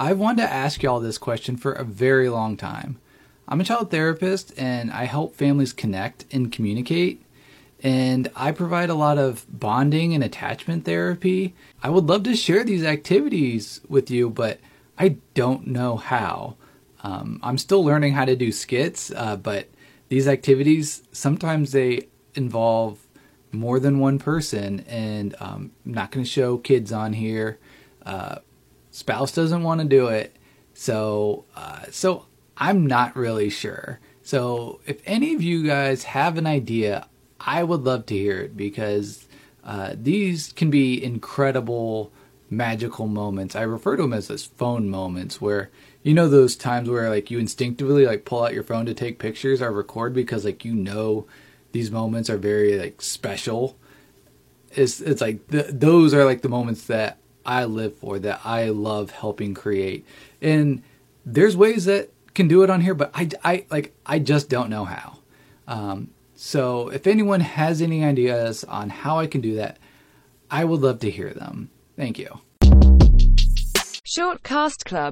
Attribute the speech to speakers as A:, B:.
A: I've wanted to ask y'all this question for a very long time. I'm a child therapist and I help families connect and communicate. And I provide a lot of bonding and attachment therapy. I would love to share these activities with you, but I don't know how. Um, I'm still learning how to do skits, uh, but these activities sometimes they involve more than one person, and um, I'm not going to show kids on here. Uh, spouse doesn't want to do it, so uh, so I'm not really sure. So if any of you guys have an idea, I would love to hear it because uh, these can be incredible, magical moments. I refer to them as those phone moments where you know those times where like you instinctively like pull out your phone to take pictures or record because like you know these moments are very like special. It's it's like the, those are like the moments that I live for that I love helping create. And there's ways that can do it on here, but I, I like I just don't know how. Um, so if anyone has any ideas on how I can do that, I would love to hear them. Thank you.
B: Shortcast Club